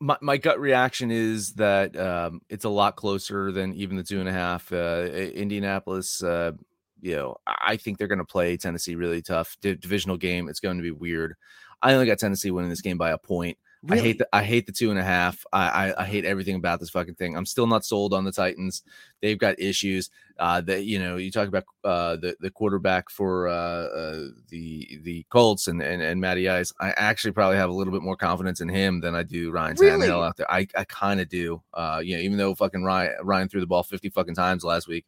Speaker 3: my, my gut reaction is that um, it's a lot closer than even the two and a half. Uh, Indianapolis, uh, you know, I think they're going to play Tennessee really tough. Di- divisional game, it's going to be weird. I only got Tennessee winning this game by a point. I hate the I hate the two and a half. I, I I hate everything about this fucking thing. I'm still not sold on the Titans. They've got issues. Uh, that you know, you talk about uh the the quarterback for uh, uh the the Colts and and and Matty Ice. I actually probably have a little bit more confidence in him than I do Ryan
Speaker 1: Really?
Speaker 3: Tannehill out there. I I kind of do. Uh, you know, even though fucking Ryan Ryan threw the ball 50 fucking times last week.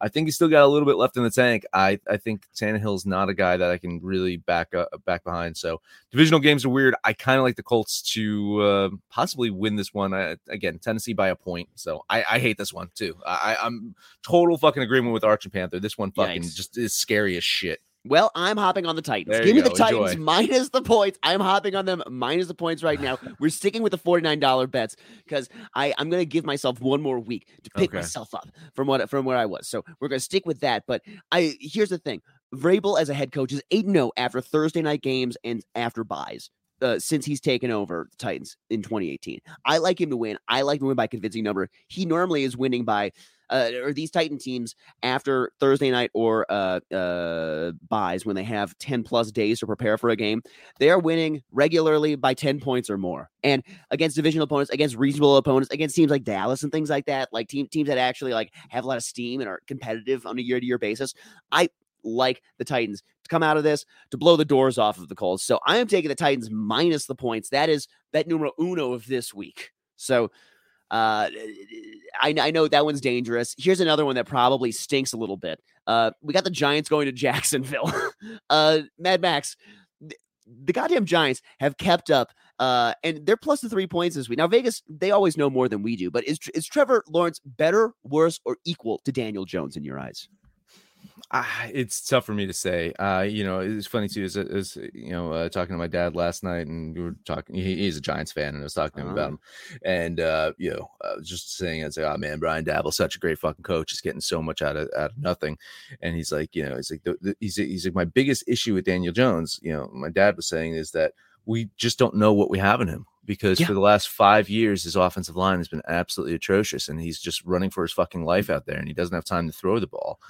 Speaker 3: I think he's still got a little bit left in the tank. I, I think Tannehill's not a guy that I can really back up back behind. So divisional games are weird. I kind of like the Colts to uh, possibly win this one. I, again, Tennessee by a point. So I, I hate this one too. I, I'm total fucking agreement with Arch and Panther. This one fucking
Speaker 1: Yikes.
Speaker 3: just is scary as shit.
Speaker 1: Well, I'm hopping on the Titans.
Speaker 3: There
Speaker 1: Give me the. Titans
Speaker 3: Enjoy.
Speaker 1: minus the points. I'm hopping on them minus the points right now. We're sticking with the $49 bets because I I'm gonna give myself one more week to pick
Speaker 3: Okay.
Speaker 1: myself up from what from where I was. So we're gonna stick with that. But I here's the thing: Vrabel as a head coach is eight 0 after Thursday night games and after byes. Uh, since he's taken over the Titans in 2018, I like him to win. I like him to win by convincing number. He normally is winning by, uh, or these Titan teams after Thursday night or uh, uh, byes when they have 10 plus days to prepare for a game, they are winning regularly by 10 points or more. And against divisional opponents, against reasonable opponents, against teams like Dallas and things like that, like team, teams that actually like have a lot of steam and are competitive on a year to year basis, I like the Titans to come out of this to blow the doors off of the Colts. So I am taking the Titans minus the points. That is bet numero uno of this week. So uh, I, I know that one's dangerous. Here's another one that probably stinks a little bit. Uh, we got the Giants going to Jacksonville. uh, Mad Max, th- the goddamn Giants have kept up, uh, and they're plus the three points this week. Now Vegas, they always know more than we do, but is is Trevor Lawrence better, worse, or equal to Daniel Jones in your eyes?
Speaker 3: Ah, it's tough for me to say. Uh, you know, it's funny too. Is, is you know, uh, talking to my dad last night, and we were talking. He, he's a Giants fan, and I was talking to him about
Speaker 1: Ah.
Speaker 3: him. And uh, you know, I was just saying, I was like, "Oh man, Brian Daboll's such a great fucking coach. He's getting so much out of out of nothing." And he's like, you know, he's like, the, the, he's he's like, my biggest issue with Daniel Jones. You know, my dad was saying is that we just don't know what we have in him because
Speaker 1: Yeah.
Speaker 3: for the last five years, his offensive line has been absolutely atrocious, and he's just running for his fucking life out there, and he doesn't have time to throw the ball.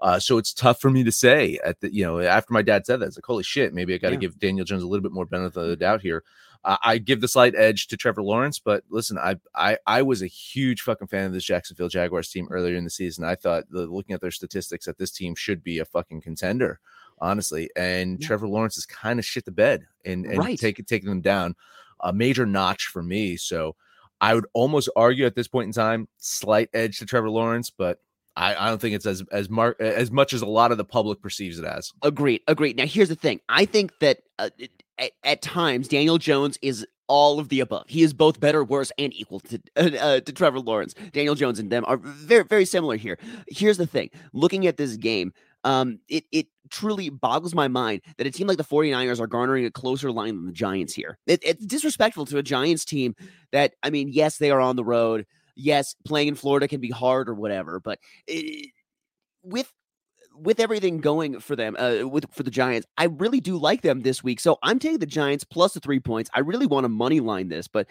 Speaker 3: Uh, so it's tough for me to say at the, you know, after my dad said that, it's like, holy shit, maybe I got to
Speaker 1: Yeah.
Speaker 3: give Daniel Jones a little bit more benefit of the doubt here. Uh, I give the slight edge to Trevor Lawrence, but listen, I, I, I was a huge fucking fan of this Jacksonville Jaguars team earlier in the season. I thought the, looking at their statistics that this team should be a fucking contender, honestly. And
Speaker 1: Yeah.
Speaker 3: Trevor Lawrence is kind of shit the bed and, and
Speaker 1: Right.
Speaker 3: take, taking them down a major notch for me. So I would almost argue at this point in time, slight edge to Trevor Lawrence, but I, I don't think it's as as mar- as much as a lot of the public perceives it as.
Speaker 1: Agreed. Agreed. Now, here's the thing. I think that uh, at, at times Daniel Jones is all of the above. He is both better, worse, and equal to uh, to Trevor Lawrence. Daniel Jones and them are very very similar here. Here's the thing. Looking at this game, um, it it truly boggles my mind that a team like the 49ers are garnering a closer line than the Giants here. It, it's disrespectful to a Giants team that I mean, yes, they are on the road. Yes, playing in Florida can be hard or whatever, but it, with with everything going for them, uh, with for the Giants, I really do like them this week. So I'm taking the Giants plus the three points. I really want to money line this, but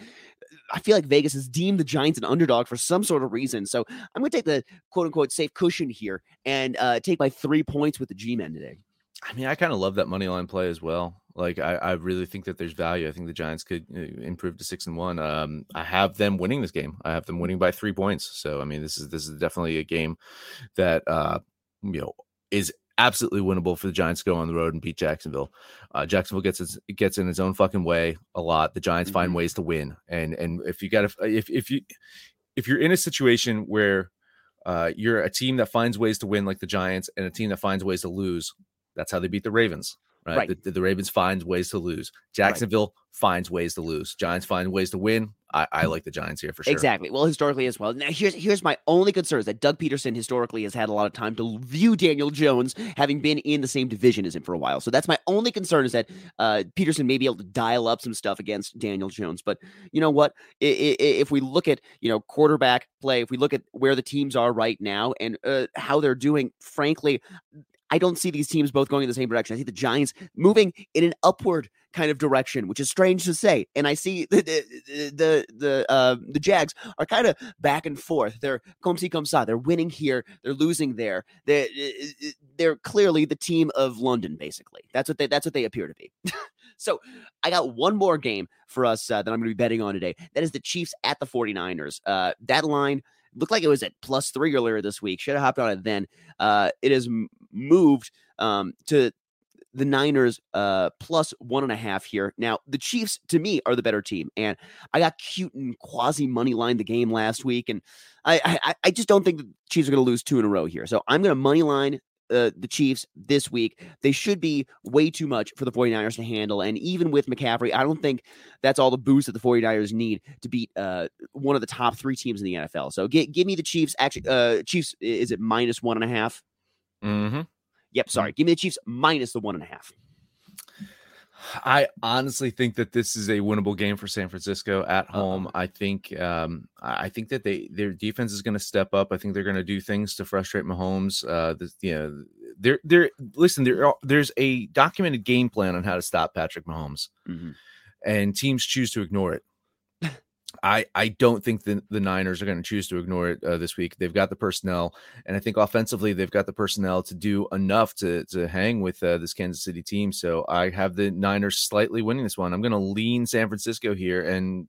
Speaker 1: I feel like Vegas has deemed the Giants an underdog for some sort of reason. So I'm going to take the quote unquote safe cushion here and uh, take my three points with the G men today.
Speaker 3: I mean, I kind of love that money line play as well. Like, I, I really think that there's value. I think the Giants could uh, improve to six and one. Um, I have them winning this game. I have them winning by three points. So, I mean, this is this is definitely a game that uh, you know is absolutely winnable for the Giants to go on the road and beat Jacksonville. Uh, Jacksonville gets its, gets in its own fucking way a lot. The Giants find
Speaker 1: Mhm.
Speaker 3: ways to win, and and if you got to if if you if you're in a situation where uh, you're a team that finds ways to win like the Giants and a team that finds ways to lose, that's how they beat the Ravens. Right?
Speaker 1: Right.
Speaker 3: The, the, Ravens finds ways to lose. Jacksonville finds ways to lose. Giants find ways to win. I, I like the Giants here for sure.
Speaker 1: Exactly. Well, historically as well. Now, here's here's my only concern is that Doug Pederson historically has had a lot of time to view Daniel Jones, having been in the same division as him for a while. So that's my only concern is that uh, Peterson may be able to dial up some stuff against Daniel Jones. But you know what? I, I, if we look at you know quarterback play, if we look at where the teams are right now and uh, how they're doing, frankly, I don't see these teams both going in the same direction. I see the Giants moving in an upward kind of direction, which is strange to say. And I see the the the the, uh, the Jags are kind of back and forth. They're come see come sa. They're winning here, they're losing there. They they're clearly the team of London, basically. That's what they that's what they appear to be. so I got one more game for us uh, that I'm going to be betting on today. That is the Chiefs at the 49ers. Uh, that line looked like it was at plus three earlier this week. Should have hopped on it then. Uh, it m- moved um, to the Niners uh, plus one and a half here. Now, the Chiefs, to me, are the better team. And I got cute and quasi money line the game last week. And I, I, I just don't think the Chiefs are going to lose two in a row here. So I'm going to money line uh, the Chiefs this week. They should be way too much for the 49ers to handle. And even with McCaffrey, I don't think that's all the boost that the 49ers need to beat uh, one of the top three teams in the NFL. So g- give me the Chiefs. Actually, uh, Chiefs, is it minus one and a half?
Speaker 3: Mm-hmm.
Speaker 1: Yep. Sorry. Give me the Chiefs minus the one and a half.
Speaker 3: I honestly think that this is a winnable game for San Francisco at home. Uh-huh. I think um, I think that they their defense is going to step up. I think they're going to do things to frustrate Mahomes. Uh, the, you know, there there listen there there's a documented game plan on how to stop Patrick Mahomes, mm-hmm. and teams choose to ignore it. I I don't think the, the Niners are going to choose to ignore it uh, this week. They've got the personnel, and I think offensively they've got the personnel to do enough to to hang with uh, this Kansas City team. So I have the Niners slightly winning this one. I'm going to lean San Francisco here, and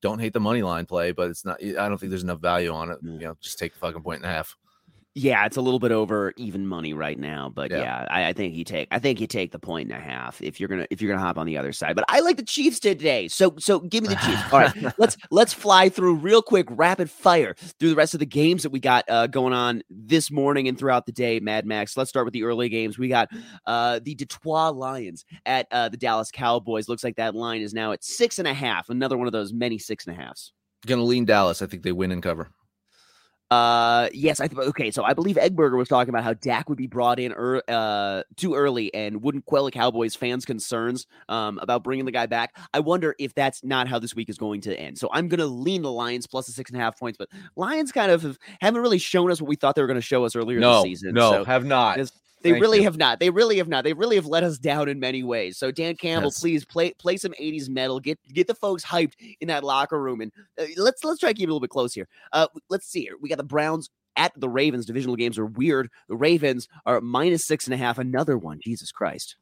Speaker 3: don't hate the money line play, but it's not. I don't think there's enough value on it. You know, just take the fucking point and a half.
Speaker 1: Yeah, it's a little bit over even money right now, but yeah, yeah I, I, think you take I think you take the point and a half if you're gonna if you're gonna hop on the other side. But I like the Chiefs today, so so give me the Chiefs. All right, let's let's fly through real quick, rapid fire through the rest of the games that we got uh, going on this morning and throughout the day. Mad Max. Let's start with the early games. We got uh, the Detroit Lions at uh, the Dallas Cowboys. Looks like that line is now at six and a half. Another one of those many six and a halves.
Speaker 3: Gonna lean Dallas. I think they win and cover.
Speaker 1: Uh, yes, I th- okay. So I believe Eggberger was talking about how Dak would be brought in er- uh too early and wouldn't quell the Cowboys fans' concerns um about bringing the guy back. I wonder if that's not how this week is going to end. So I'm gonna lean the Lions plus the six and a half points, but Lions kind of have, haven't really shown us what we thought they were going to show us earlier
Speaker 3: no,
Speaker 1: this season.
Speaker 3: No,
Speaker 1: so
Speaker 3: have not.
Speaker 1: They Thank really you. have not. They really have not. They really have let us down in many ways. So Dan Campbell, yes. please play play some '80s metal. Get get the folks hyped in that locker room, and uh, let's let's try to keep it a little bit close here. Uh, let's see here. We got the Browns at the Ravens. Divisional games are weird. The Ravens are minus six and a half. Another one. Jesus Christ.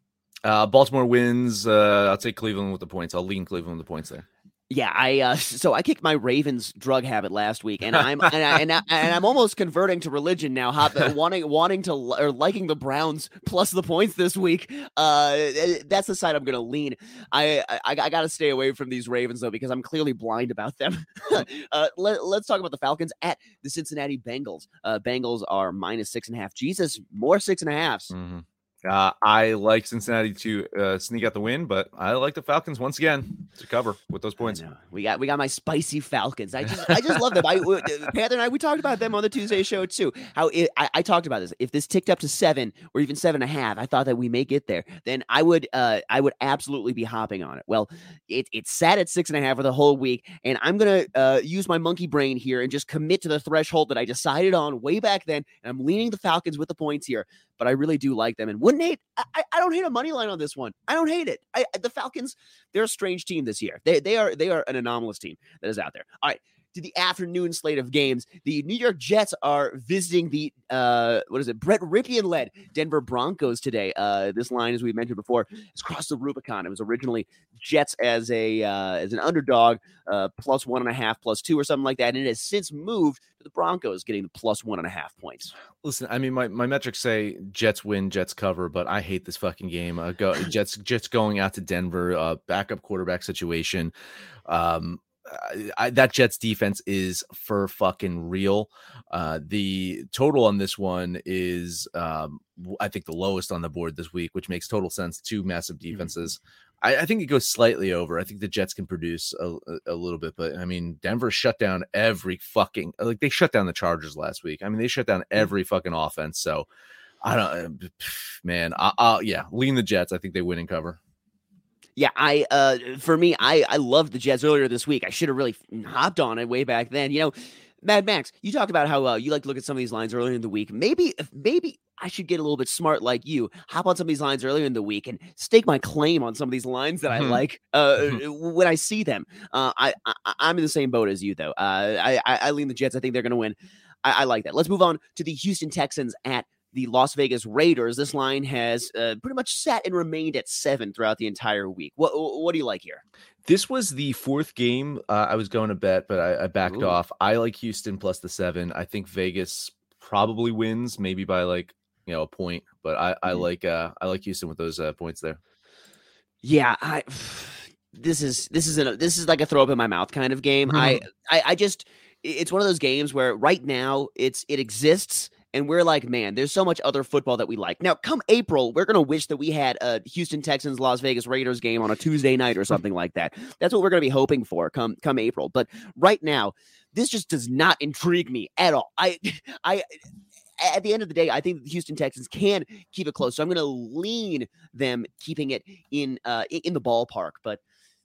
Speaker 3: Uh, Baltimore wins. Uh, I'll take Cleveland with the points. I'll lean Cleveland with the points there.
Speaker 1: Yeah, I uh, so I kicked my Ravens drug habit last week, and I'm and, I, and, I, and I'm almost converting to religion now, hop, wanting wanting to or liking the Browns plus the points this week. Uh, that's the side I'm going to lean. I I, I got to stay away from these Ravens though because I'm clearly blind about them. uh, let, us talk about the Falcons at the Cincinnati Bengals. Uh, Bengals are minus six and a half. Jesus, more six and a halves.
Speaker 3: Mm-hmm. Uh, I like Cincinnati to uh, sneak out the win, but I like the Falcons once again to cover with those points.
Speaker 1: We got we got my spicy Falcons. I just I just love them. I Panther and I we talked about them on the Tuesday show too. How it, I, I, talked about this. If this ticked up to seven or even seven and a half, I thought that we may get there. Then I would uh I would absolutely be hopping on it. Well, it it sat at six and a half for the whole week, and I'm gonna uh, use my monkey brain here and just commit to the threshold that I decided on way back then. And I'm leaning the Falcons with the points here but I really do like them and wouldn't hate. I, I don't hate a money line on this one. I don't hate it. I, the Falcons, they're a strange team this year. They they are they are an anomalous team that is out there. All right. To the afternoon slate of games, the New York Jets are visiting the uh, what is it? Brett Rypien led Denver Broncos today. Uh, this line, as we mentioned before, has crossed the Rubicon. It was originally Jets as a uh, as an underdog, uh, plus one and a half, plus two, or something like that, and it has since moved to the Broncos, getting the plus one and a half points.
Speaker 3: Listen, I mean, my, my metrics say Jets win, Jets cover, but I hate this fucking game. Uh, go Jets Jets going out to Denver, uh, backup quarterback situation. Um, I, that Jets defense is for fucking real. Uh, the total on this one is, um, I think, the lowest on the board this week, which makes total sense. Two massive
Speaker 1: Mm-hmm.
Speaker 3: defenses. I, I think it goes slightly over. I think the Jets can produce a, a- a little bit, but I mean, Denver shut down every fucking like they shut down the Chargers last week. I mean, they shut down every fucking offense. So I don't, uh, man. I, I, yeah, lean the Jets. I think they win and cover.
Speaker 1: Yeah, I uh for me, I I loved the Jets earlier this week. I should have really hopped on it way back then. You know, Mad Max, you talked about how uh, you like to look at some of these lines earlier in the week. Maybe if maybe I should get a little bit smart like you. Hop on some of these lines earlier in the week and stake my claim on some of these lines that I
Speaker 3: Mhm.
Speaker 1: like uh when I see them. Uh I, I I'm in the same boat as you though. Uh I I, I lean the Jets. I think they're going to win. I, I like that. Let's move on to the Houston Texans at the Las Vegas Raiders. This line has uh, pretty much sat and remained at seven throughout the entire week. What what do you like here?
Speaker 3: This was the fourth game uh, I was going to bet, but I, I backed
Speaker 1: Ooh.
Speaker 3: off. I like Houston plus the seven. I think Vegas probably wins, maybe by like you know a point. But I, I
Speaker 1: Mhm.
Speaker 3: like uh, I like Houston with those uh, points there.
Speaker 1: Yeah, I this is this is a this is like a throw up in my mouth kind of game. I, I I just it's one of those games where right now it's it exists and we're like, man, there's so much other football that we like. Now, come April, we're gonna wish that we had a Houston Texans Las Vegas Raiders game on a Tuesday night or something like that. That's what we're gonna be hoping for come come April. But right now, this just does not intrigue me at all. I I at the end of the day, I think the Houston Texans can keep it close. So I'm going to lean them keeping it in uh in the ballpark. But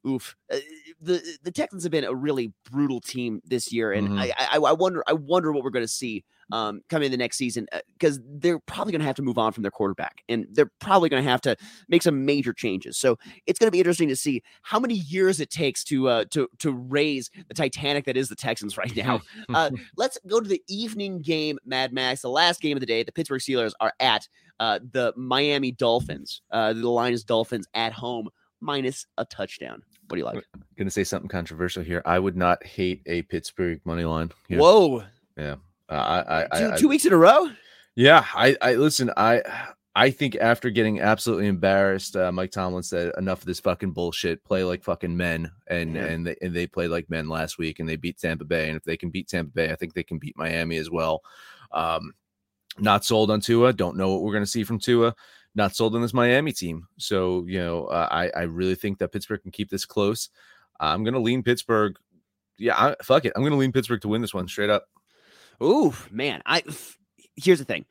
Speaker 1: oof, uh, the the Texans have been a really brutal team this year, and
Speaker 3: Mhm.
Speaker 1: I, I I wonder I wonder what we're going to see um come in the next season because they're probably going to have to move on from their quarterback, and they're probably going to have to make some major changes. So it's going to be interesting to see how many years it takes to uh to to raise the Titanic that is the Texans right now. Uh, let's go to the evening game, Mad Max. The last game of the day. The Pittsburgh Steelers are at uh, the Miami Dolphins. Uh, the line is Dolphins at home minus a touchdown. What do you like?
Speaker 3: I'm Gonna say something controversial here. I would not hate a Pittsburgh money line. here.
Speaker 1: Whoa,
Speaker 3: Uh, I, I,
Speaker 1: two,
Speaker 3: I,
Speaker 1: two weeks in a row.
Speaker 3: Yeah, I, I listen. I, I think after getting absolutely embarrassed, uh, Mike Tomlin said, "Enough of this fucking bullshit. Play like fucking men." And
Speaker 1: Yeah.
Speaker 3: and they and they played like men last week, and they beat Tampa Bay. And if they can beat Tampa Bay, I think they can beat Miami as well. Um, not sold on Tua. Don't know what we're going to see from Tua. Not sold on this Miami team. So you know, uh, I I really think that Pittsburgh can keep this close. I'm going to lean Pittsburgh. Yeah, I, fuck it. I'm going to lean Pittsburgh to win this one straight up.
Speaker 1: Ooh, man. I here's the thing.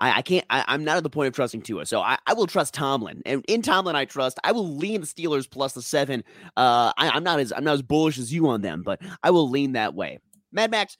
Speaker 1: I, I can't. I, I'm not at the point of trusting Tua, so I, I will trust Tomlin, and in Tomlin I trust. I will lean the Steelers plus the seven. Uh, I, I'm not as I'm not as bullish as you on them, but I will lean that way. Mad Max,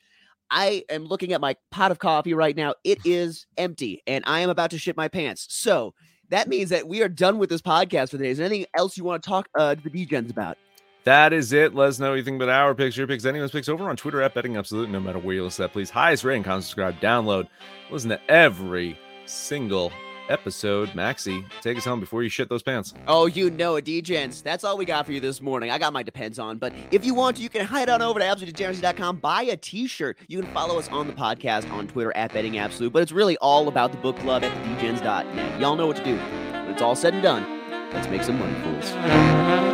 Speaker 1: I am looking at my pot of coffee right now. It is empty, and I am about to shit my pants. So that means that we are done with this podcast for today. Is there anything else you want to talk uh, to the DGens about?
Speaker 3: That is it. Let us know what you think about our picks, your picks, anyone's picks over on Twitter at Betting Absolute. No matter where you listen that, please highest rating, comment, subscribe, download, listen to every single episode. Maxi, take us home before you shit those pants.
Speaker 1: Oh, you know it, DGens. That's all we got for you this morning. I got my depends on, but if you want to, you can head on over to absolutedegeneracy.com, buy a t-shirt. You can follow us on the podcast on Twitter at Betting Absolute, but it's really all about the book club at thedegens.net. Y'all know what to do. When it's all said and done, let's make some money, fools.